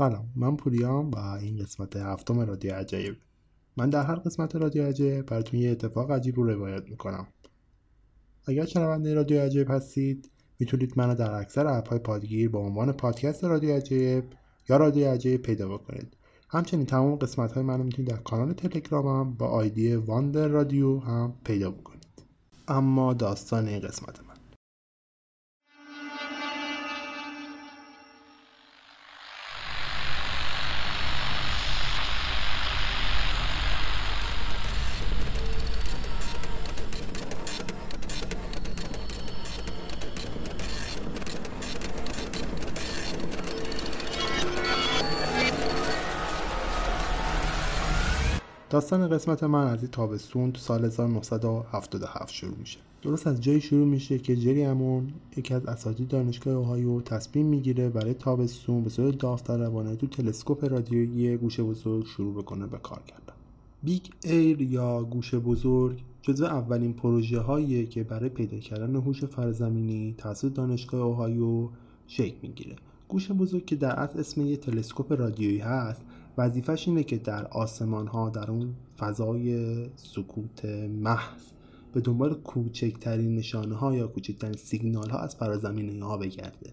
سلام. من پوریام و این قسمت هفتم رادیو عجایب. من در هر قسمت رادیو عجایب براتون یه اتفاق عجیب رو روایت می‌کنم. اگر شنونده رادیو عجایب هستید می‌تونید منو در اکثر اپهای پادگیر با عنوان پادکست رادیو عجایب یا رادیو عجایب پیدا بکنید. همچنین تمام قسمت های منو می‌تونید در کانال تلگرامم با آیدی واندر رادیو هم پیدا بکنید. اما داستان این قسمت من داستان قسمت من از این تابستون تو سال 1977 شروع میشه. درست از جایی شروع میشه که جری امون یکی از اساتید دانشگاه اوهایو تصمیم می‌گیره برای تابستون به صورت داوطلبانه تو تلسکوپ رادیویی گوش بزرگ شروع بکنه به کار کردن. Big Ear یا گوش بزرگ جزو اولین پروژه هاییه که برای پیدا کردن هوش فرازمینی توسط دانشگاه اوهایو شکل می‌گیره. گوش بزرگ که در اصل اسم یه تلسکوپ رادیویی هست وظیفش اینه که در آسمان ها در اون فضای سکوت محض به دنبال کوچکترین نشانه ها یا کوچکترین سیگنال ها از فرازمینه ها بگرده.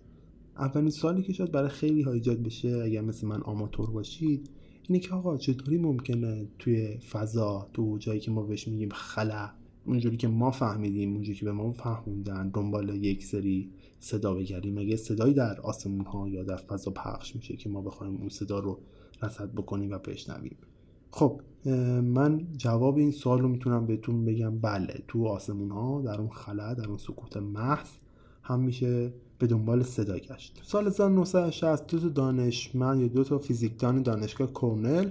اولین سوالی که شاید برای خیلی ها ایجاد بشه اگر مثل من آماتور باشید اینه که آقا چطوری ممکنه توی فضا تو جایی که ما بهش میگیم خلا اونجوری که ما فهمیدیم اونجوری که به ما فهموندن دنبال یک سری صدا بگردیم. مگه صدایی در آسمون ها یا در فضا پخش میشه که ما بخوایم اون صدا رو رصد بکنیم و بشنویم خب من جواب این سوال رو می‌تونم بهتون بگم. بله تو آسمون ها در اون خلا در اون سکوت محض هم میشه به دنبال صدا گشت. سال 1960 دو تا دانشمند یا دو تا فیزیکدان دانشگاه کورنل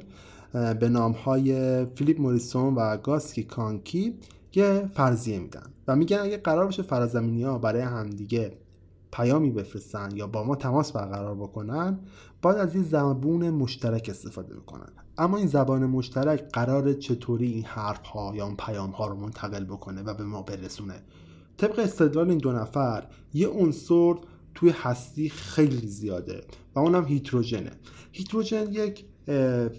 به نام های فیلیپ موریسون و گاسکی کانکی یه فرضیه میدن و میگن اگه قرار باشه فرازمینی ها برای همدیگه پیامی بفرستن یا با ما تماس برقرار بکنن باید از این زبون مشترک استفاده بکنن. اما این زبان مشترک قرار چطوری این حرف ها یا اون پیام ها رو منتقل بکنه و به ما برسونه؟ طبق استدلال این دو نفر یه عنصر توی هستی خیلی زیاده و اونم هیدروژنه. هیدروژن یک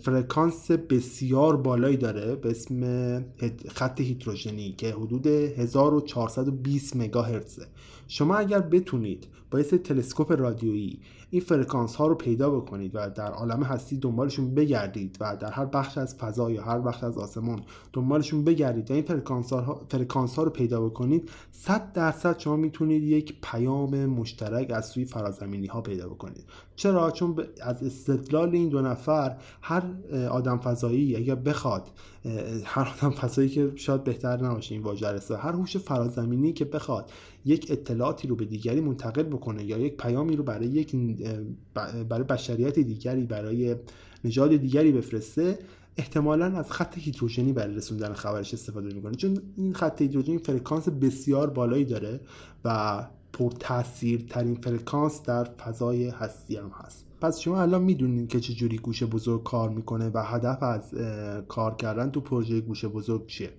فرکانس بسیار بالایی داره به اسم خط هیدروژنی که حدود 1420 مگاهرتزه. شما اگر بتونید با تلسکوپ رادیویی این فرکانس ها رو پیدا بکنید و در عالم هستی دنبالشون بگردید و در هر بخش از فضا یا هر بخش از آسمان دنبالشون بگردید و این فرکانس ها, فرکانس ها رو پیدا بکنید 100 درصد شما می‌تونید یک پیام مشترک از سوی فرازمینی ها پیدا بکنید. چرا؟ چون از استدلال این دو نفر هر آدم فضایی اگر بخواد هر آدم فضایی که شاید بهتر نباشه این واژه هر هوش فرازمینی که بخواد یک اطلاعاتی رو به دیگری منتقل بکنه یا یک پیامی رو برای یک برای بشریت دیگری برای نژاد دیگری بفرسته احتمالا از خط هیدروژنی برای رسوندن خبرش استفاده می‌کنه. چون این خط هیدروژنی فرکانس بسیار بالایی داره و پر تاثیر ترین فرکانس در فضای هستی هم هست. پس شما الان می‌دونین که چجوری گوشه بزرگ کار می‌کنه و هدف از کار کردن تو پروژه گوشه بزرگ چیه.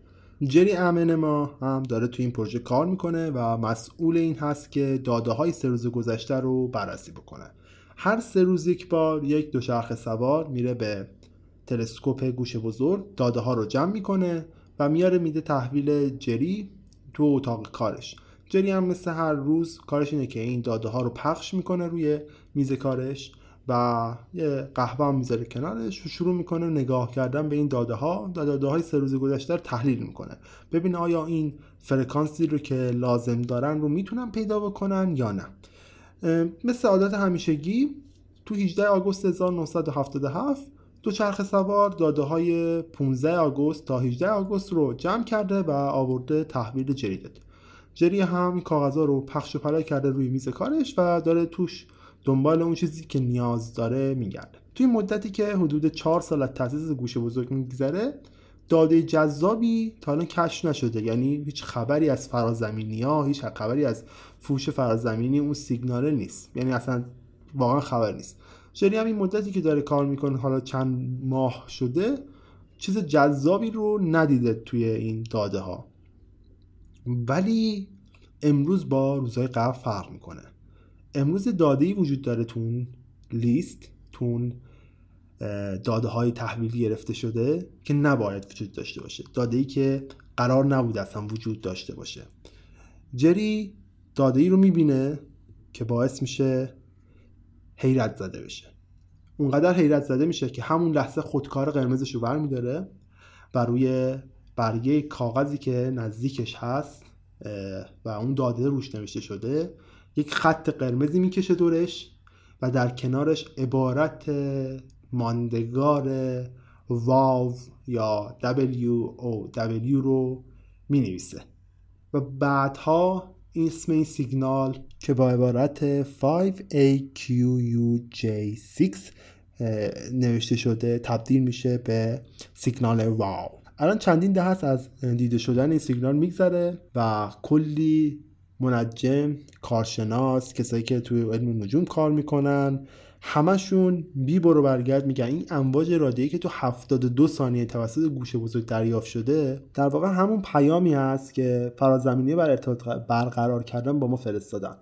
جری امن ما هم داره تو این پروژه کار می‌کنه و مسئول این هست که داده های سه روز گذشته رو بررسی بکنه. هر سه روز یک بار یک دوچرخه سوار میره به تلسکوپ گوش بزرگ داده ها رو جمع می‌کنه و میاره میده تحویل جری تو اتاق کارش. جری هم مثل هر روز کارش اینه که این داده ها رو پخش می‌کنه روی میز کارش. و یه قهوه هم می‌ذاره کنارش. و شروع می‌کنه نگاه کردن به این داده ها داده های سه روز گذشته رو تحلیل می‌کنه. ببین آیا این فرکانسی رو که لازم دارن رو می‌تونن پیدا بکنن یا نه. مثل عادت همیشگی تو 18 آگوست 1977 دو چرخ سوار داده های 15 آگوست تا 18 آگوست رو جمع کرده و آورده تحویل جری داده جری هم کاغذها رو پخش و پلای کرده روی میز کارش و داره توش دنبال اون چیزی که نیاز داره میگرده. توی مدتی که حدود چهار سال از تاسیس گوشه بزرگ میگذره داده جذابی تا الان کشف نشده. یعنی هیچ خبری از فرازمینی ها هیچ خبری از فوش فرازمینی اون سیگناله نیست. یعنی اصلا واقعا خبر نیست. شری هم این مدتی که داره کار می‌کنه حالا چند ماه شده چیز جذابی رو ندیده توی این داده ها ولی امروز با روزهای قبل فرق می‌کنه. امروز داده ای وجود داره تون لیست تون داده های تحویلی گرفته شده که نباید وجود داشته باشه. داده ای که قرار نبود اصلا وجود داشته باشه. جری داده ای رو می‌بینه که باعث میشه حیرت زده بشه. اونقدر حیرت زده میشه که همون لحظه خودکار قرمزش رو برمیداره و روی برگه کاغذی که نزدیکش هست و اون داده روش نوشته شده یک خط قرمزی می‌کشه دورش و در کنارش عبارت ماندگار واو یا W O W رو می نویسه و بعدها اسم این سیگنال که با عبارت 5AQUJ6 نوشته شده تبدیل میشه به سیگنال واو. الان چندین ده هست از دیده شدن این سیگنال میگذره و کلی منجم کارشناس کسایی که توی علم نجوم کار می‌کنن. همشون بی برو برگرد میگن. این امواج رادیویی که تو 72 ثانیه توسط گوش بزرگ دریافت شده در واقع همون پیامی هست که فرازمینی بر ارتباط برقرار کردن با ما فرستادن.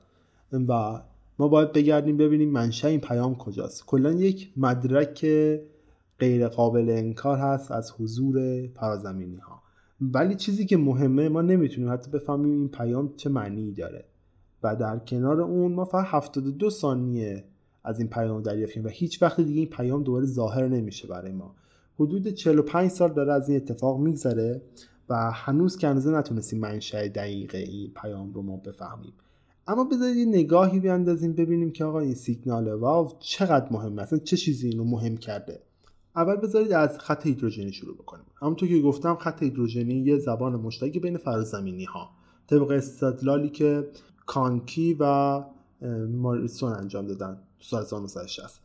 و ما باید بگردیم ببینیم منشأ این پیام کجاست. کلا یک مدرک غیر قابل انکار هست از حضور فرازمینی ها ولی چیزی که مهمه ما نمی‌تونیم حتی بفهمیم این پیام چه معنی داره. و در کنار اون ما فقط 72 ثانیه از این پیام دریافتیم و هیچ وقت دیگه این پیام دوباره ظاهر نمیشه برای ما. حدود 45 سال داره از این اتفاق میگذره و هنوز که هنوز نتونستیم منشأ دقیق این پیام رو ما بفهمیم. اما بذارید نگاهی بیاندازیم ببینیم که آقا این سیگنال واو چقدر مهمه اصلا چه چیزی اینو مهم کرده. اول بذارید از خط هیدروژنی شروع بکنیم. همونطور که گفتم خط هیدروژنی یه زبان مشترک بین فرازمینی ها طبق استدلالی که کانکی و ماریسون انجام دادن سال 1960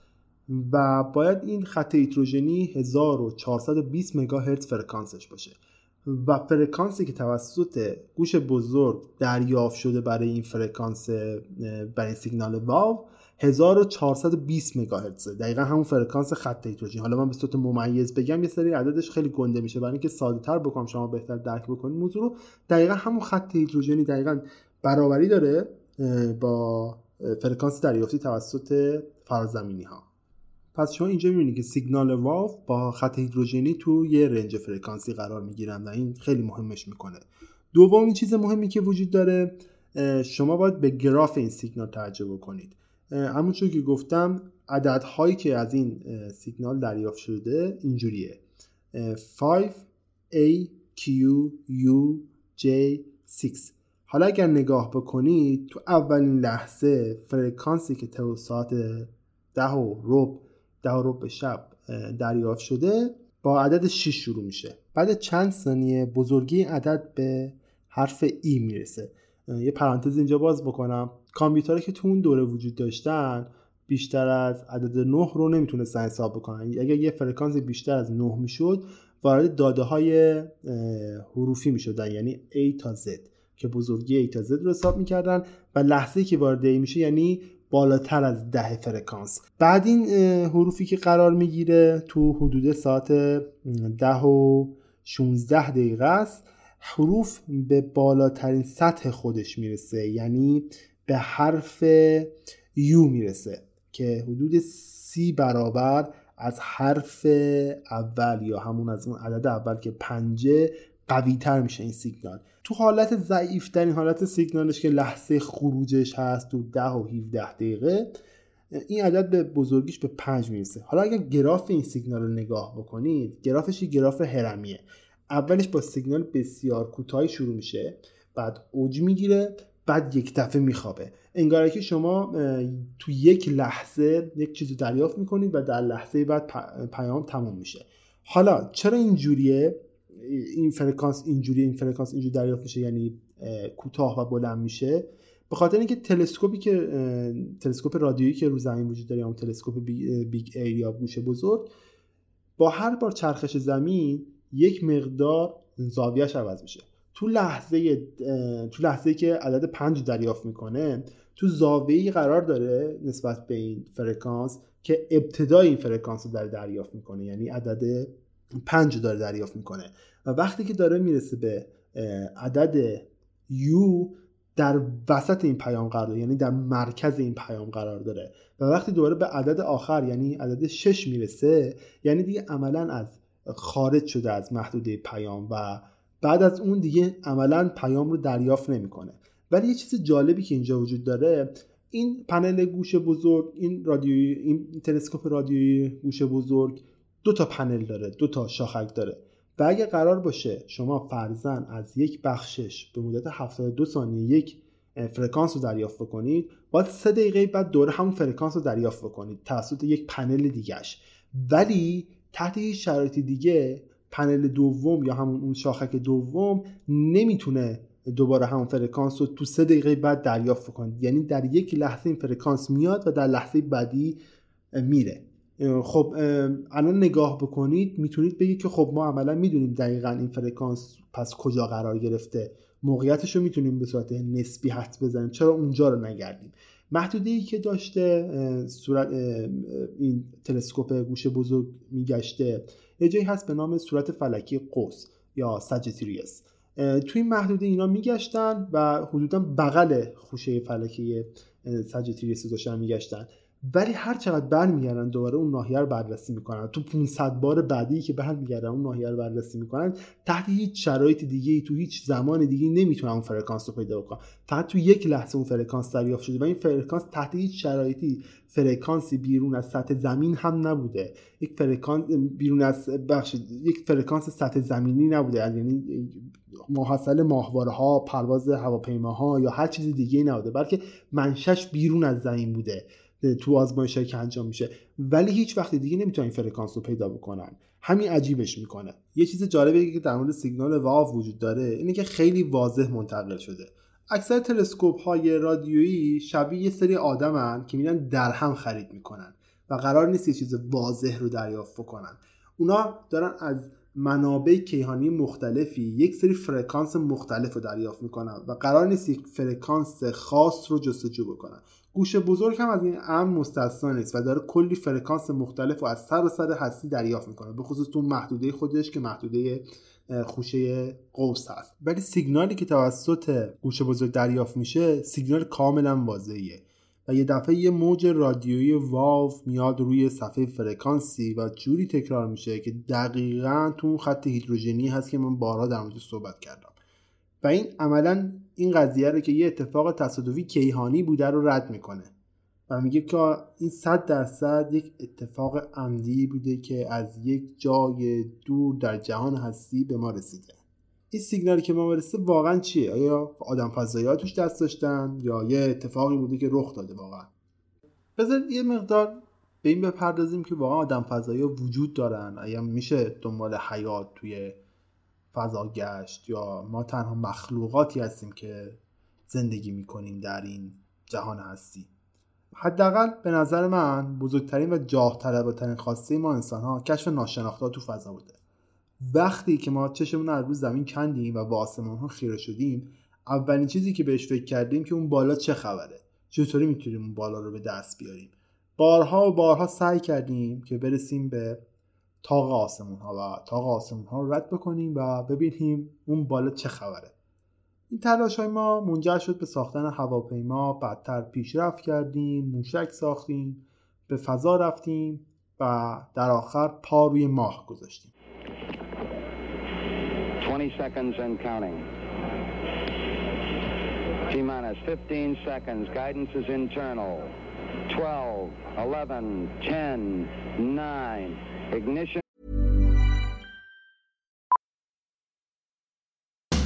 و باید این خط هیدروژنی 1420 مگاهرتز فرکانسش باشه. و فرکانسی که توسط گوش بزرگ دریافت شده برای این فرکانس برای سیگنال Wow 1420 مگاهرتز. دقیقا همون فرکانس خط هیدروژن حالا من به صورت ممیز بگم یه سری عددش خیلی گنده میشه. برای اینکه ساده تر بکنم شما بهتر درک بکنید. موضوع رو دقیقا همون خط هیدروژنی دقیقا برابری داره با فرکانس دریافتی توسط فرازمینی ها پس شما اینجا می‌بینید که سیگنال Wow با خط هیدروژنی تو یه range فرکانسی قرار می‌گیرن و این خیلی مهمش می‌کنه. دومین چیز مهمی که وجود داره شما باید به گراف این سیگنال توجه بکنید. همونطور که گفتم عددهایی که از این سیگنال دریافت شده اینجوریه. 5 A Q U J 6 حالا اگر نگاه بکنید تو اولین لحظه فرکانسی که تو ساعت ده و رب ده و رب شب دریافت شده با عدد 6 شروع میشه. بعد چند ثانیه بزرگی عدد به حرف ای می‌رسه. یه پرانتز اینجا باز بکنم. کامپیوترها که تو اون دوره وجود داشتن بیشتر از عدد 9 رو نمی‌تونستن حساب بکنن. اگر یه فرکانس بیشتر از 9 می‌شد وارد داده های حروفی می‌شدن. یعنی A تا Z که بزرگی A تا Z رو حساب می‌کردن و لحظه که وارد A میشه یعنی بالاتر از ده فرکانس. بعد این حروفی که قرار می‌گیره تو حدود ساعت ده و 16 دقیقه است حروف به بالاترین سطح خودش می‌رسه. یعنی به حرف یو می‌رسه که حدود سی برابر از حرف اول یا همون از اون عدد اول که پنجه قوی تر میشه این سیگنال. تو حالت ضعیف ترین حالت سیگنالش که لحظه خروجش هست تو ده و 17 دقیقه این عدد به بزرگیش به پنج می‌رسه. حالا اگر گراف این سیگنال رو نگاه بکنید گرافش یه گراف هرمیه. اولش با سیگنال بسیار کوتاهی شروع میشه بعد اوج می‌گیره بعد یک دفعه میخوابه. انگاره که شما تو یک لحظه یک چیزی دریافت می‌کنید و در لحظه بعد پیام تموم میشه. حالا چرا اینجوریه؟ این فرکانس اینجوری این فرکانس اینجوری دریافت میشه یعنی کوتاه و بلند میشه؟ به خاطر اینکه تلسکوپی که تلسکوپ رادیویی که رو زمین وجود داره یا تلسکوپ Big Ear یا گوش بزرگ با هر بار چرخش زمین یک مقدار زاویهش عوض میشه. تو لحظه تو لحظه که عدد پنج دریافت می‌کنه تو زاویه‌ای قرار داره نسبت به این فرکانس که ابتدای این فرکانس رو داره دریافت می‌کنه یعنی عدد پنج داره دریافت می‌کنه. و وقتی که داره می‌رسه به عدد یو در وسط این پیام قرار داره یعنی در مرکز این پیام قرار داره. و وقتی دوباره به عدد آخر یعنی عدد 6 می‌رسه یعنی دیگه عملا از خارج شده از محدوده پیام و بعد از اون دیگه عملا پیام رو دریافت نمی‌کنه. ولی یه چیز جالبی که اینجا وجود داره این پنل گوش بزرگ این رادیویی این تلسکوپ رادیویی گوش بزرگ دو تا پنل داره دو تا شاخک داره. و اگه قرار باشه شما فرضا از یک بخشش به مدت 72 ثانیه یک فرکانس رو دریافت بکنید باید سه دقیقه بعد دوره همون فرکانس رو دریافت بکنید توسط یک پنل دیگهش ولی تحت هیچ شرایط دیگه پنل دوم یا همون اون شاخک دوم نمی‌تونه دوباره همون فرکانس رو تو سه دقیقه بعد دریافت کنید یعنی در یک لحظه این فرکانس میاد و در لحظه بعدی میره. خب الان نگاه بکنید می‌تونید بگید که خب ما عملا می‌دونیم دقیقا این فرکانس پس کجا قرار گرفته. موقعیتش رو می‌تونیم به صورت نسبی حد بزنیم. چرا اونجا رو نگردیم؟ محدوده ای که داشته صورت این تلسکوپ گوشه بزرگ میگشته. یه هست به نام صورت فلکی قوس یا سجتریس توی این محدوده اینا میگشتن و حدودا بغل خوشه فلکی Sagittarius داشتن میگشتن. ولی هر چقدر برمیگردن دوباره اون ناحیه رو بررسی می‌کنن. تو 500 بار بعدی که برمیگردن اون ناحیه رو بررسی می‌کنن تحت هیچ شرایط دیگه تو هیچ زمان دیگه نمی‌تونن اون فرکانس رو پیدا بکنن. فقط تو یک لحظه اون فرکانس دریافت شده و این فرکانس تحت هیچ شرایطی فرکانسی بیرون از سطح زمین هم نبوده. یک فرکانس بیرون از ببخشید یک فرکانس سطح زمینی نبوده. یعنی محصل ماهواره ها پرواز هواپیماها یا هر چیز دیگه نبوده. بلکه منشش بیرون از زمین بوده تو آزمایش که انجام میشه. ولی هیچ وقت دیگه نمی‌تونن این فرکانس رو پیدا بکنن. همین عجیبش می‌کنه. یه چیز جالبی که در مورد سیگنال واو وجود داره اینه که خیلی واضح منتقل شده. اکثر تلسکوپ های رادیویی شبیه یه سری آدمن که میرن درهم خرید می‌کنن و قرار نیست یه چیز واضح رو دریافت بکنن. اونا دارن از منابع کیهانی مختلفی یک سری فرکانس مختلف رو دریافت می‌کنن و قرار نیست یک فرکانس خاص رو جستجو بکنن گوش بزرگ هم از این امر مستثنا نیست و داره کلی فرکانس مختلف و از سرتاسر هستی دریافت می‌کنه به خصوص تو محدوده خودش که محدوده خوشه قوس هست. ولی سیگنالی که توسط گوش بزرگ دریافت میشه سیگنال کاملا واضحیه. یه دفعه یه موج رادیویی Wow میاد روی صفحه فرکانسی و جوری تکرار میشه که دقیقا تو اون خط هیدروژنی هست که من بارها در موردش صحبت کردم. و این عملا این قضیه رو که یه اتفاق تصادفی کیهانی بوده رو رد می‌کنه. و میگه که این صد درصد یک اتفاق عمدی بوده که از یک جای دور در جهان هستی به ما رسیده. این سیگنالی که ما برسه واقعا چیه؟ آیا آدم فضایی توش دست داشتن؟ یا یه اتفاقی بوده که رخ داده واقعا؟ بذارید یه مقدار به این بپردازیم که واقعا آدم فضایی وجود دارن. آیا میشه دنبال حیات توی فضا گشت؟ یا ما تنها مخلوقاتی هستیم که زندگی می‌کنیم در این جهان هستی حداقل به نظر من بزرگترین و جاه طلباترین خواسته ما انسان ها کشف ناشناخته تو فضا بوده. وقتی که ما چشمون رو روی زمین کندیم و با آسمان ها خیره شدیم اولین چیزی که بهش فکر کردیم که اون بالا چه خبره؟ چطوری می‌تونیم اون بالا رو به دست بیاریم؟ بارها و بارها سعی کردیم که برسیم به تاق آسمون ها و تاق آسمون ها رو رد بکنیم و ببینیم اون بالا چه خبره. این تلاش های ما منجر شد به ساختن هواپیما بعدتر پیشرفت کردیم موشک ساختیم به فضا رفتیم و در آخر پا روی ماه گذاشتیم. 20 seconds and counting. T minus 15 seconds. Guidance is internal. 12, 11, 10, 9. Ignition.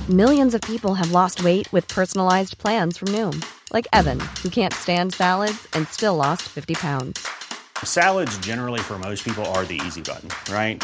Millions of people have lost weight with personalized plans from Noom, like Evan, who can't stand salads and still lost 50 pounds. Salads, generally, for most people, are the easy button, right?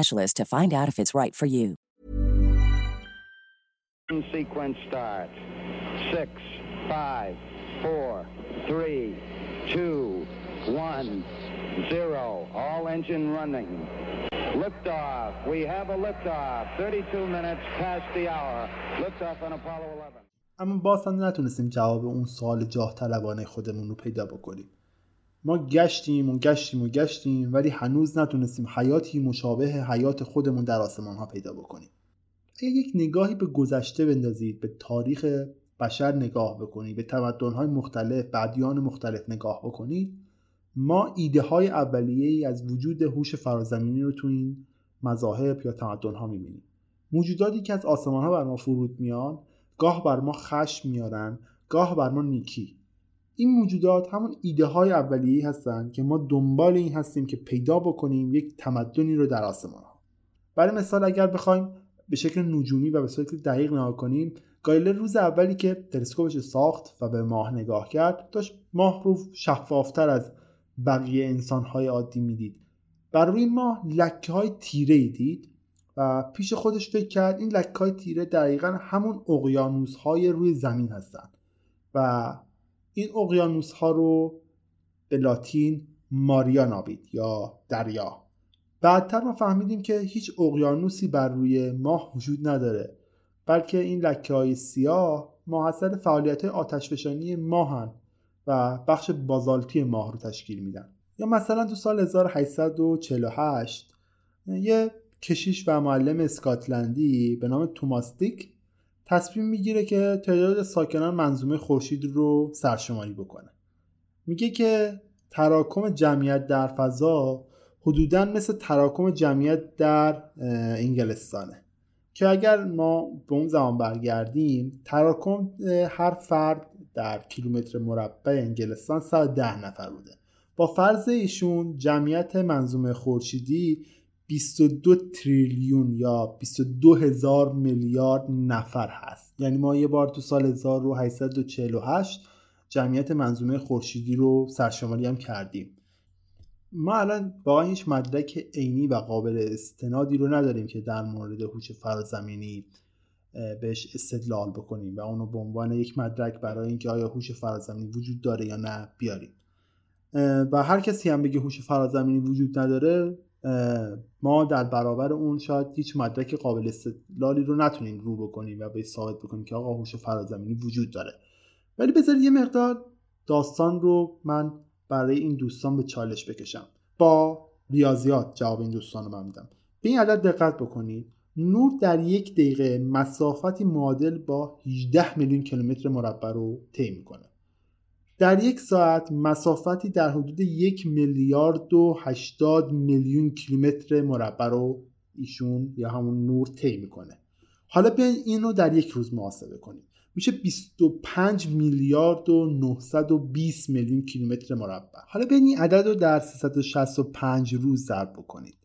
to find out if it's right for you. Sequence starts. Six, five, four, three, two, one, zero. All engine running. Liftoff. We have a liftoff. 32 minutes past the hour. Liftoff on Apollo 11. اما باز هم نتونستیم جواب اون سوال جاه طلبانه خودمون رو پیدا بکنیم ما گشتیم و گشتیم و گشتیم ولی هنوز نتونستیم حیاتی مشابه حیات خودمون در آسمان ها پیدا بکنیم. اگر یک نگاهی به گذشته بندازید به تاریخ بشر نگاه بکنید به تمدن های مختلف به ادیان مختلف نگاه بکنید ما ایده های اولیه ای از وجود هوش فرازمینی رو تو این مذاهب یا تمدن ها می‌بینیم. موجوداتی که از آسمان ها بر ما فرود میان گاه بر ما خشم میارن گاه بر ما نیکی. این موجودات همون ایده های اولیه هستند که ما دنبال این هستیم که پیدا بکنیم یک تمدنی رو در آسمان ها. برای مثال اگر بخوایم به شکل نجومی و به شکل دقیق نگاه کنیم گایلر روز اولی که تلسکوپش ساخت و به ماه نگاه کرد داشت ماه رو شفافتر از بقیه انسان های عادی می‌دید. بر روی ماه لکه های تیره دید و پیش خودش فکر کرد این لکه های تیره دقیقا همون اقیانوس های روی زمین هستند و این اقیانوس ها رو به لاتین ماریا نابید یا دریا. بعدتر ما فهمیدیم که هیچ اقیانوسی بر روی ماه وجود نداره بلکه این لکه های سیاه ماحصل فعالیت آتشفشانی ماهن و بخش بازالتی ماه رو تشکیل میدن. یا مثلا تو سال 1848 یه کشیش و معلم اسکاتلندی به نام توماس دیک تصمیم می‌گیره که تعداد ساکنان منظومه خورشید رو سرشماری بکنه. میگه که تراکم جمعیت در فضا حدودا مثل تراکم جمعیت در انگلستانه. که اگر ما به اون زمان برگردیم تراکم هر فرد در کیلومتر مربع انگلستان 110 نفر بوده. با فرض ایشون جمعیت منظومه خورشیدی 22 تریلیون یا 22 هزار میلیارد نفر هست. یعنی ما یه بار تو سال 1848 جمعیت منظومه خورشیدی رو سرشماری هم کردیم. ما الان واقعا هیچ مدرک عینی و قابل استنادی رو نداریم که در مورد هوش فرازمینی بهش استدلال بکنیم و اونو به عنوان یک مدرک برای اینکه آیا هوش فرازمینی وجود داره یا نه بیاریم. و هر کسی هم بگه هوش فرازمینی وجود نداره ما در برابر اون شاید هیچ مدرک قابل استدلالی رو نتونیم رو بکنیم و به ثابت بکنیم که آقا هوش فرازمینی وجود داره. ولی بذارید یه مقدار داستان رو من برای این دوستان به چالش بکشم. با ریاضیات جواب این دوستان رو من میدم. به این عدد دقت بکنید. نور در یک دقیقه مسافتی معادل با 18 میلیون کیلومتر مربع رو طی می‌کنه. در یک ساعت مسافتی در حدود یک میلیارد و 80 میلیون کیلومتر مربع رو ایشون یا همون نور طی می‌کنه. حالا بیاین این رو در یک روز محاسبه کنیم. میشه 25 میلیارد و 920 میلیون کیلومتر مربع. حالا بیاین این عدد رو در 365 روز ضرب بکنید.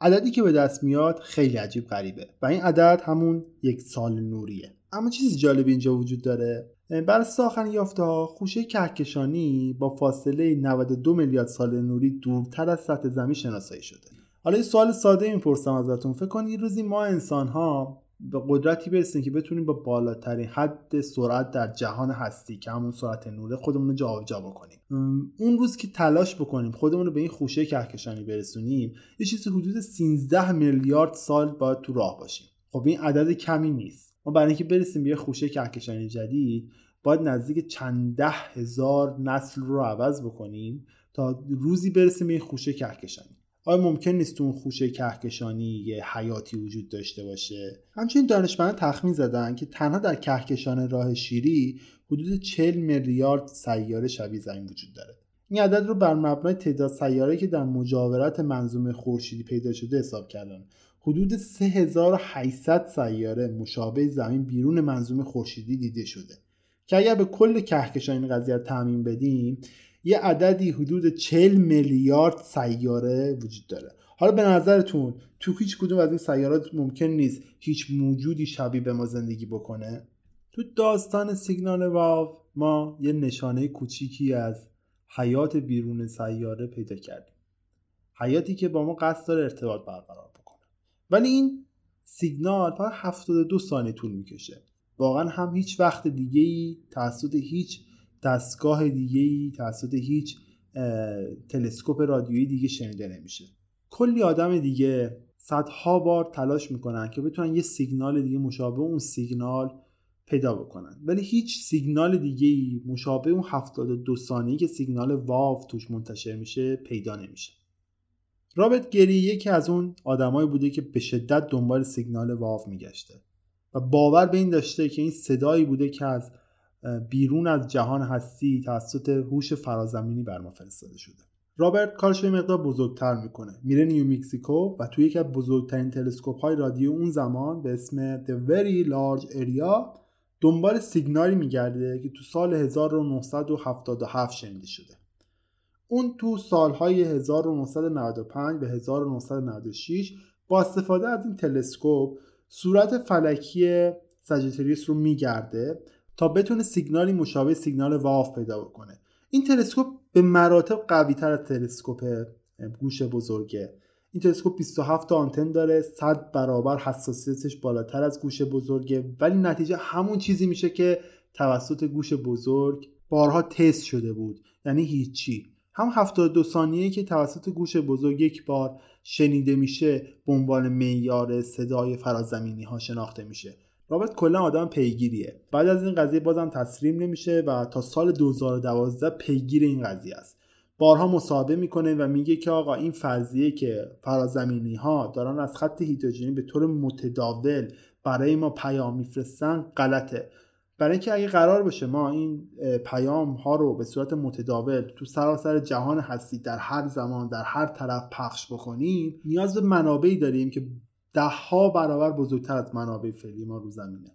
عددی که به دست میاد خیلی عجیب غریبه و این عدد همون یک سال نوریه. اما چیزی جالب اینجا وجود داره؟ بر آخرین یافته ها خوشه کهکشانی با فاصله 92 میلیارد سال نوری دورتر از سطح زمین شناسایی شده. حالا یه سوال ساده می‌پرسم ازتون. فکر کنید روزی ما انسان ها به قدرتی برسیم که بتونیم با بالاترین حد سرعت در جهان هستی که همون سرعت نوره خودمون رو جابجا بکنیم اون روز که تلاش بکنیم خودمون رو به این خوشه کهکشانی برسونیم یه چیزی حدود 13 میلیارد سال باید تو راه باشیم. خب این عدد کمی نیست. ما برای اینکه برسیم به یه خوشه کهکشانی جدید باید نزدیک چند ده هزار نسل رو عوض بکنیم تا روزی برسیم به این خوشه کهکشانی. آیا ممکن نیست تو اون خوشه کهکشانی یه حیاتی وجود داشته باشه؟ همچنین دانشمندان تخمین زدن که تنها در کهکشان راه شیری حدود 40 میلیارد سیاره شبیه زمین وجود داره. این عدد رو بر مبنای تعداد سیاره که در مجاورت منظومه خورشیدی پیدا شده حساب کردن. حدود 3800 سیاره مشابه زمین بیرون منظومه خورشیدی دیده شده که اگر به کل کهکشان این قضیه تعمین بدیم یه عددی حدود 40 میلیارد سیاره وجود داره. حالا به نظرتون تو هیچ کدوم از این سیارات ممکن نیست هیچ موجودی شبیه به ما زندگی بکنه؟ تو داستان سیگنال واو ما یه نشانه کوچیکی از حیات بیرون سیاره پیدا کردیم. حیاتی که با ما قصد داره ارتباط برقرار ولی این سیگنال فقط 72 ثانیه طول می‌کشه. واقعا هم هیچ وقت دیگه ای توسط هیچ دستگاه دیگه ای توسط هیچ تلسکوپ رادیویی دیگه شنیده نمیشه. کلی آدم دیگه صدها بار تلاش می‌کنن که بتونن یه سیگنال دیگه مشابه اون سیگنال پیدا بکنن. ولی هیچ سیگنال دیگه مشابه اون 72 ثانیه که سیگنال واو توش منتشر میشه پیدا نمیشه. رابرت گری یکی از اون آدمایی بوده که به شدت دنبال سیگنال واو میگشته. و باور به این داشته که این صدایی بوده که از بیرون از جهان هستی توسط هوش فرازمینی بر ما فرستاده شده. رابرت کارش یه مقدار بزرگتر می‌کنه. میره نیو مکزیکو و توی یکی از بزرگترین تلسکوپ های رادیو اون زمان به اسم The Very Large Area دنبال سیگنالی میگرده که تو سال 1977 شنیده شده. اون تو سالهای 1995 به 1996 با استفاده از این تلسکوپ صورت فلکی ساجیتریوس رو میگرده تا بتونه سیگنالی مشابه سیگنال واف پیدا بکنه. این تلسکوپ به مراتب قوی تر از تلسکوپ گوش بزرگه. این تلسکوپ 27 تا آنتن داره 100 برابر حساسیتش بالاتر از گوش بزرگه ولی نتیجه همون چیزی میشه که توسط گوش بزرگ بارها تست شده بود. یعنی هیچی. هم 72 ثانیه که توسط گوش بزرگ یک بار شنیده میشه به عنوان معیار صدای فرازمینی ها شناخته میشه. رابرت کلا آدم پیگیریه. بعد از این قضیه بازم تسلیم نمیشه و تا سال 2012 پیگیر این قضیه است. بارها مصاحبه می‌کنه و میگه که آقا این فرضیه که فرازمینی ها دارن از خط هیدروژنی به طور متداول برای ما پیام میفرستن غلطه. برای اینکه اگه قرار باشه ما این پیام ها رو به صورت متداول تو سراسر جهان هستی در هر زمان در هر طرف پخش بکنیم نیاز به منابعی داریم که ده ها برابر بزرگتر از منابع فعلی ما رو زمینه.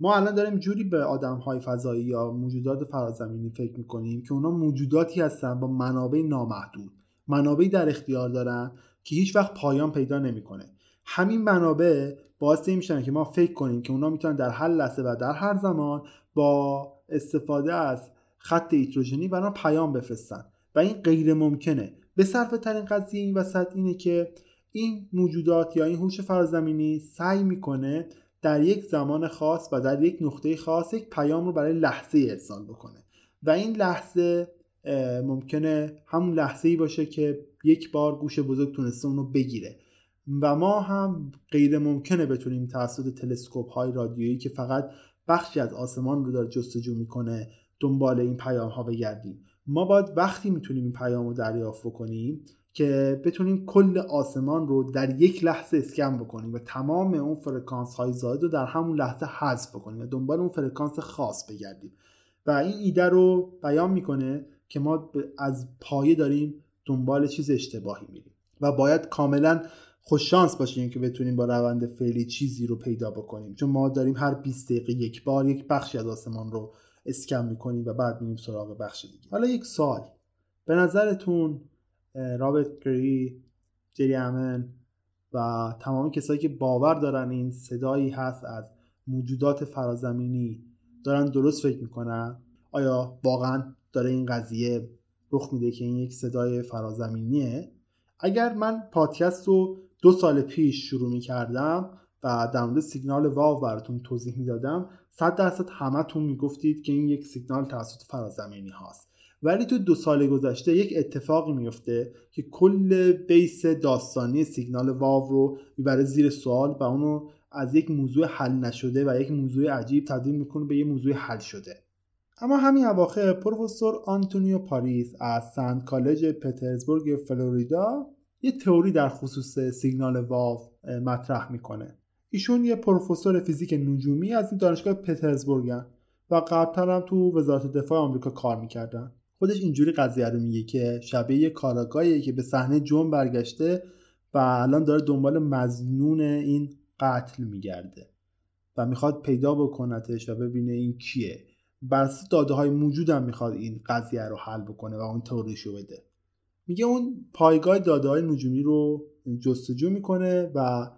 ما الان داریم جوری به آدم های فضایی یا موجودات فرازمینی فکر می‌کنیم که اونا موجوداتی هستن با منابع نامحدود منابعی در اختیار دارن که هیچ وقت پایان پیدا نمی‌کنه. همین منابع باعث این میشن که ما فکر کنیم که اونا می‌تونن در هر لحظه و در هر زمان با استفاده از خط هیدروژنی برای پیام بفرستن. و این غیر ممکنه. به صرفه ترین قضیه این وسط اینه که این موجودات یا این هوش فرازمینی سعی می‌کنه در یک زمان خاص و در یک نقطه خاص یک پیام رو برای لحظه ارسال بکنه. و این لحظه ممکنه همون لحظه ای باشه که یک بار گوش بزرگ تونسته اونو بگیره. و ما هم غیر ممکنه بتونیم توسط تلسکوپ های رادیویی که فقط بخشی از آسمان رو داره جستجو می‌کنه دنبال این پیام ها بگردیم. ما باید وقتی می‌تونیم این پیام رو دریافت بکنیم که بتونیم کل آسمان رو در یک لحظه اسکن بکنیم و تمام اون فرکانس های زاید رو در همون لحظه حذف بکنیم و دنبال اون فرکانس خاص بگردیم. و این ایده رو بیان می‌کنه که ما از پایه داریم دنبال چیز اشتباهی میریم و باید کاملا خوششانس باشیم که بتونیم با روند فعلی چیزی رو پیدا بکنیم. چون ما داریم هر 20 دقیقه یک بار یک بخشی از آسمان رو اسکن می‌کنیم و بعد میریم سراغ بخش دیگه. حالا یک سال به نظرتون رابرت گری جری امن و تمام کسایی که باور دارن این صدایی هست از موجودات فرازمینی دارن درست فکر می‌کنن؟ آیا واقعا داره این قضیه رخ میده که این یک صدای فرازمینیه؟ اگر من پادکست رو دو سال پیش شروع می‌کردم و در مورد سیگنال واو براتون توضیح می‌دادم. صد درصد همتون می‌گفتید که این یک سیگنال توسط فرازمینی هاست. ولی تو دو سال گذشته یک اتفاقی میفته که کل بیس داستانی سیگنال واو رو می‌بره زیر سوال و اونو از یک موضوع حل نشده و یک موضوع عجیب تبدیل می‌کنه به یک موضوع حل شده. اما همین اواخر پروفسور آنتونیو پاریس از سنت کالج پترزبورگ فلوریدا یه تئوری در خصوص سیگنال Wow مطرح می‌کنه. ایشون یه پروفسور فیزیک نجومی از این دانشگاه پترزبورگن و قبلتر هم تو وزارت دفاع آمریکا کار می‌کردن. خودش اینجوری قضیه رو میگه که شبیه یه کارآگاهیه که به صحنه جرم برگشته و الان داره دنبال مظنون این قتل میگرده و می‌خواد پیدا بکنتش و ببینه این کیه. بر اساس داده های موجود هم می‌خواد این قضیه رو حل بکنه و اون تئوریشو بده. میگه اون پایگاه داده های نجومی رو جستجو می‌کنه و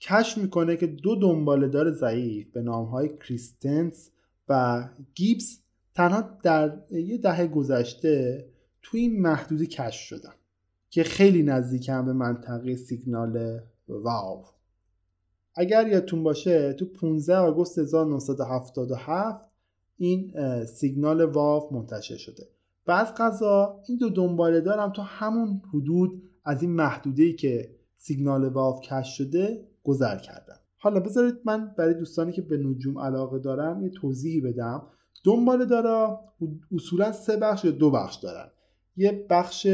کشف می‌کنه که دو دنباله دار ضعیف به نام های کریستنس و گیبس تنها در یه دهه گذشته توی این محدوده کشف شدن که خیلی نزدیک هم به منطقه سیگنال واو. اگر یادتون باشه تو 15 آگوست 1977 این سیگنال واو منتشر شده. و از قضا این دو دنباله دارم تا همون حدود از این محدوده که سیگنال واو کش شده گذر کردم. حالا بذارید من برای دوستانی که به نجوم علاقه دارن یه توضیحی بدم. دنباله دارا اصولا سه بخش یا دو بخش دارن. یه بخش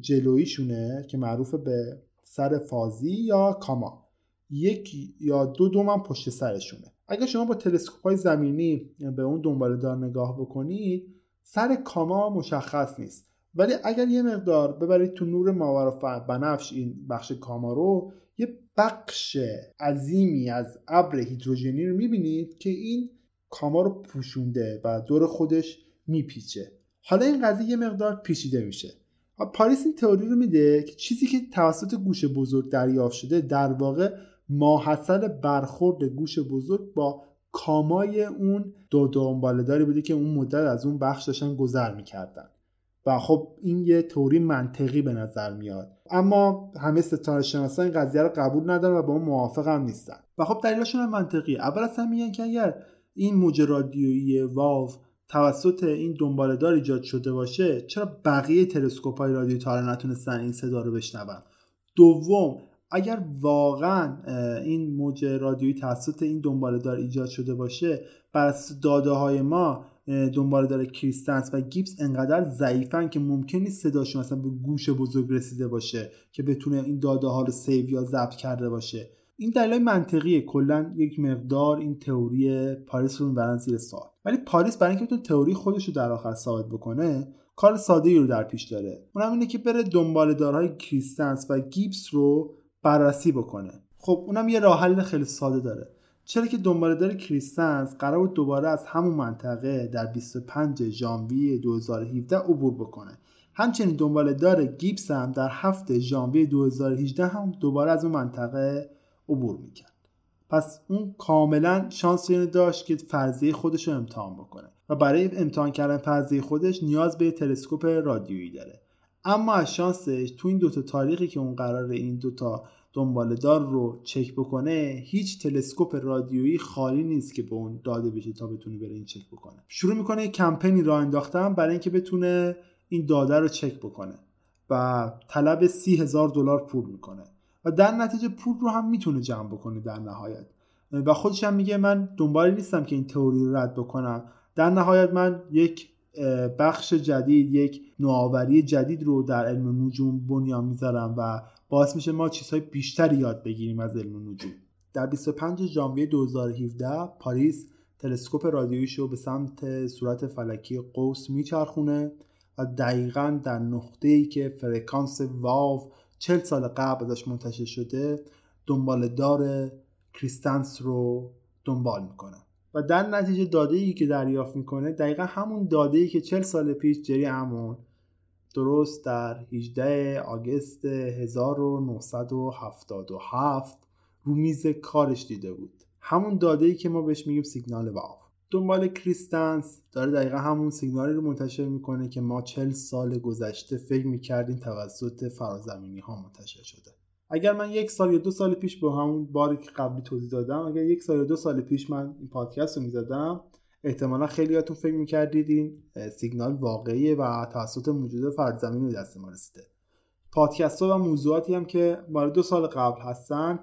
جلویشونه که معروف به سر فازی یا کاما. یک یا دو دوم پشت سرشونه. اگر شما با تلسکوپ های زمینی به اون دنباله دار نگاه بکنید سر کاما مشخص نیست. ولی اگر یه مقدار ببرید تو نور ماور بنفش این بخش کاما رو یه بخش عظیمی از ابر هیدروژنی رو می‌بینید که این کاما رو پوشونده و دور خودش میپیچه. حالا این قضیه یه مقدار پیچیده میشه. پاریس این تئوری رو میده که چیزی که توسط گوش بزرگ دریافت شده در واقع ماحصل برخورد گوش بزرگ با کامای اون دو دنبالهداری بوده که اون مدت از اون بخش داشتن گذر می‌کردن. و خب این یه توری منطقی به نظر میاد. اما همه ستاره شناسان این قضیه رو قبول ندارن و با اون موافق هم نیستن. و خب دلیلشون هم منطقی اول اصلا میگن که اگر این موج رادیویی Wow توسط این دنبالهدار ایجاد شده باشه چرا بقیه تلسکوپ های رادیویی نتونستن این صدا رو بشنون؟ دوم اگر واقعا این موج رادیویی توسط این دنبالدار ایجاد شده باشه بر اساس داده های ما دنبالدار کریستنسن و گیبس انقدر ضعیفن که ممکن نیست صداشون اصلا به گوش بزرگ رسیده باشه که بتونه این داده ها رو save یا ضبط کرده باشه. این دلیل منطقیه. کلا یک مقدار این تئوری پاریس رو بردن زیر سوال. ولی پاریس برای اینکه بتونه تئوری خودش رو در آخر ثابت بکنه کار ساده ای رو در پیش داره. اونم اینه که بره دنبالدارهای کریستنسن و گیبس رو بررسی بکنه. خب اونم یه راه حل خیلی ساده داره. چرا که دنبالدار کریستنسن قرار بود دوباره از همون منطقه در 25 ژانویه 2017 عبور بکنه؟ همچنین دنبالدار گیبس هم در 7 ژانویه 2018 هم دوباره از اون منطقه عبور می‌کرد. پس اون کاملا شانس اینو داشت که فرضیه خودش رو امتحان بکنه و برای امتحان کردن فرضیه خودش نیاز به تلسکوپ رادیویی داره. اما از شانسش تو این دوتا تاریخی که اون قرار این دوتا دنبالدار رو چک بکنه هیچ تلسکوپ رادیویی خالی نیست که به اون داده بشه تا بتونه بره این چک بکنه. شروع می‌کنه یک کمپینی را انداختن برای اینکه بتونه این داده رو چک بکنه و طلب سی هزار دلار پول می‌کنه و در نتیجه پول رو هم می‌تونه جمع بکنه در نهایت. و خودش هم میگه من دنبال نیستم که این تئوری رو رد بکنم. در نهایت من یک بخش جدید یک نوآوری جدید رو در علم نجوم بنیان می‌ذارم و باعث میشه ما چیزهای بیشتری یاد بگیریم از علم نجوم. در 25 ژانویه 2017 پاریس تلسکوپ رادیویش رو به سمت صورت فلکی قوس میچرخونه و دقیقا در نقطه ای که فرکانس Wow 40 سال قبل ازش منتشر شده دنبال دار کریستنسن رو دنبال می‌کنه. و در نتیجه داده ای که دریافت می‌کنه دقیقا همون داده ای که 40 سال پیش جری امون درست در 18 August 1977 رو میز کارش دیده بود. همون داده ای که ما بهش میگیم سیگنال Wow. دنبال کریستنس داره دقیقا همون سیگنالی رو منتشر می‌کنه که ما 40 سال گذشته فکر می‌کردیم توسط فرازمینی ها منتشر شده. اگر من یک سال یا دو سال پیش با همون باری که قبلی توضیح دادم اگر یک سال یا دو سال پیش من این پادکست رو می‌زدم احتمالا خیلیاتون فکر می‌کردید این سیگنال واقعیه و توسط موجود فرزمین به دست ما رسیده. پادکست ها و موضوعاتی هم که مال دو سال قبل هستن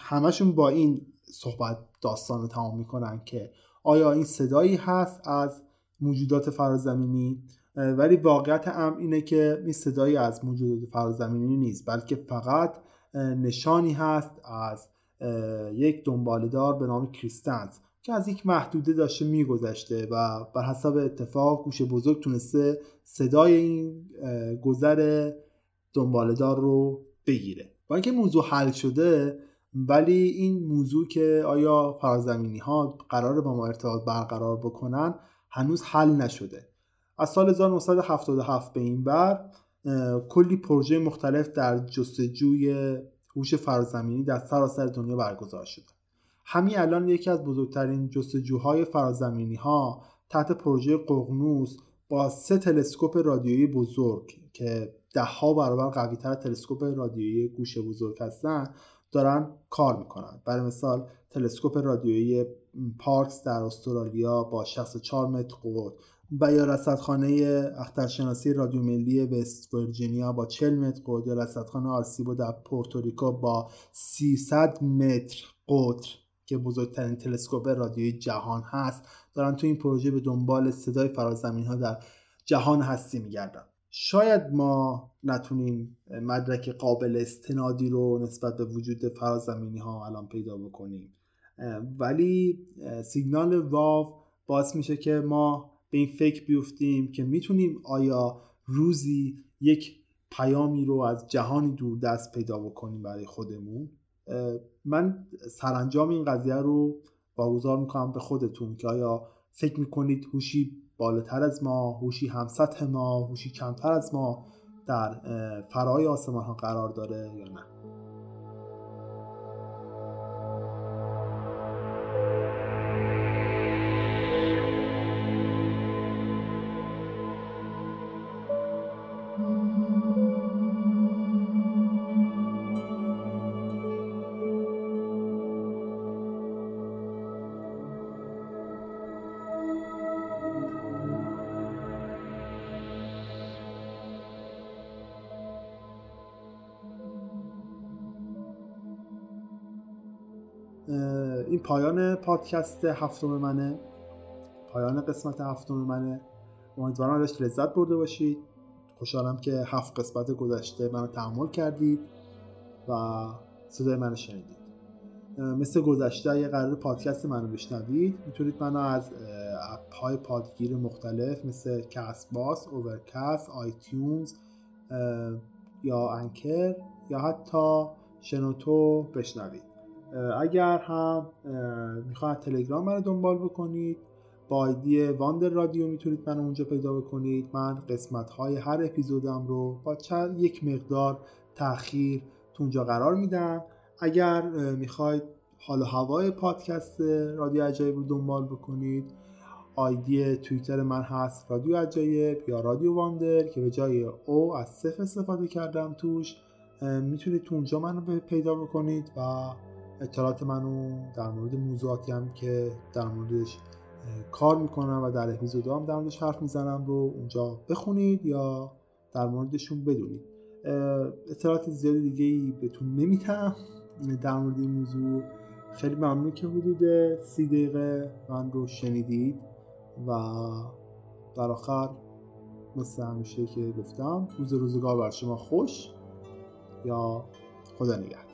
همشون با این صحبت داستان رو تمام می‌کنن که آیا این صدایی هست از موجودات فرازمینی ولی واقعیت هم اینه که این صدایی از موجودات فرازمینی نیست بلکه فقط نشانی هست از یک دنبالدار به نام کریستنس که از یک محدوده داشته میگذشته و بر حسب اتفاق گوش بزرگ تونسته صدای این گذر دنبالدار رو بگیره. با اینکه موضوع حل شده ولی این موضوع که آیا فرازمینی ها قرار با ما ارتباط برقرار بکنن هنوز حل نشده. از سال 1977 به این بر کلی پروژه مختلف در جستجوی هوش فرازمینی در سراسر دنیا برگزار شده. همین الان یکی از بزرگترین جستجوهای فرازمینی ها تحت پروژه ققنوس با سه تلسکوپ رادیویی بزرگ که ده ها برابر قوی تر تلسکوپ رادیویی گوش بزرگ هستن دارن کار می‌کنن. برای مثال تلسکوپ رادیویی پارکس در استرالیا با 64 متر قوت و یا رصدخانه اخترشناسی رادیو ملی وست ورجینیا با 40 متر قطر یا رصدخانه آرسیبو در پورتوریکو با 300 متر قطر که بزرگترین تلسکوپ رادیویی جهان هست دارن تو این پروژه به دنبال صدای فرازمین ها در جهان هستی میگردن. شاید ما نتونیم مدرک قابل استنادی رو نسبت به وجود فرازمینی ها الان پیدا بکنیم. ولی سیگنال واو باعث میشه که ما به این فکر بیفتیم که می‌تونیم آیا روزی یک پیامی رو از جهانی دور دست پیدا بکنیم برای خودمون؟ من سرانجام این قضیه رو واگذار می‌کنم به خودتون که آیا فکر می‌کنید هوشی بالاتر از ما هوشی هم سطح ما هوشی کمتر از ما در فرای آسمان ها قرار داره یا نه؟ این پایان پادکست هفتم منه. پایان قسمت هفتم منه. امیدوارم ازش لذت برده باشید. خوشحالم که هفت قسمت گذشته منو تحمل کردید و صدای منو شنیدید. مثل گذشته اگه قراره پادکست منو بشنوید می‌تونید منو از اپ های پادگیر مختلف مثل Castbox، Overcast، iTunes یا Anchor یا حتی شنوتو بشنوید. اگر هم می‌خواید تلگرام منو دنبال بکنید با آیدی واندر رادیو می‌تونید من اونجا پیدا بکنید. من قسمت های هر اپیزودم رو با چند یک مقدار تاخیر تو اونجا قرار میدم. اگر می‌خواید حال و هوای پادکست رادیو عجایب رو دنبال بکنید آیدی توییتر من هست رادیو عجایب یا رادیو واندر که به جای او از صفر استفاده کردم توش می‌تونید تو اونجا منو پیدا بکنید و اطلاعات منو در مورد موضوعاتی هم که در موردش کار می‌کنم و در اپیزود هم در موردش حرف می‌زنم رو اونجا بخونید یا در موردشون بدونید. اطلاعات زیاد دیگه ای بهتون نمیتم در مورد این موضوع خیلی ممنون که حدود سی دقیقه من رو شنیدید و در آخر مثل همیشه که گفتم روز روزگار بر شما خوش یا خدا نگهدار.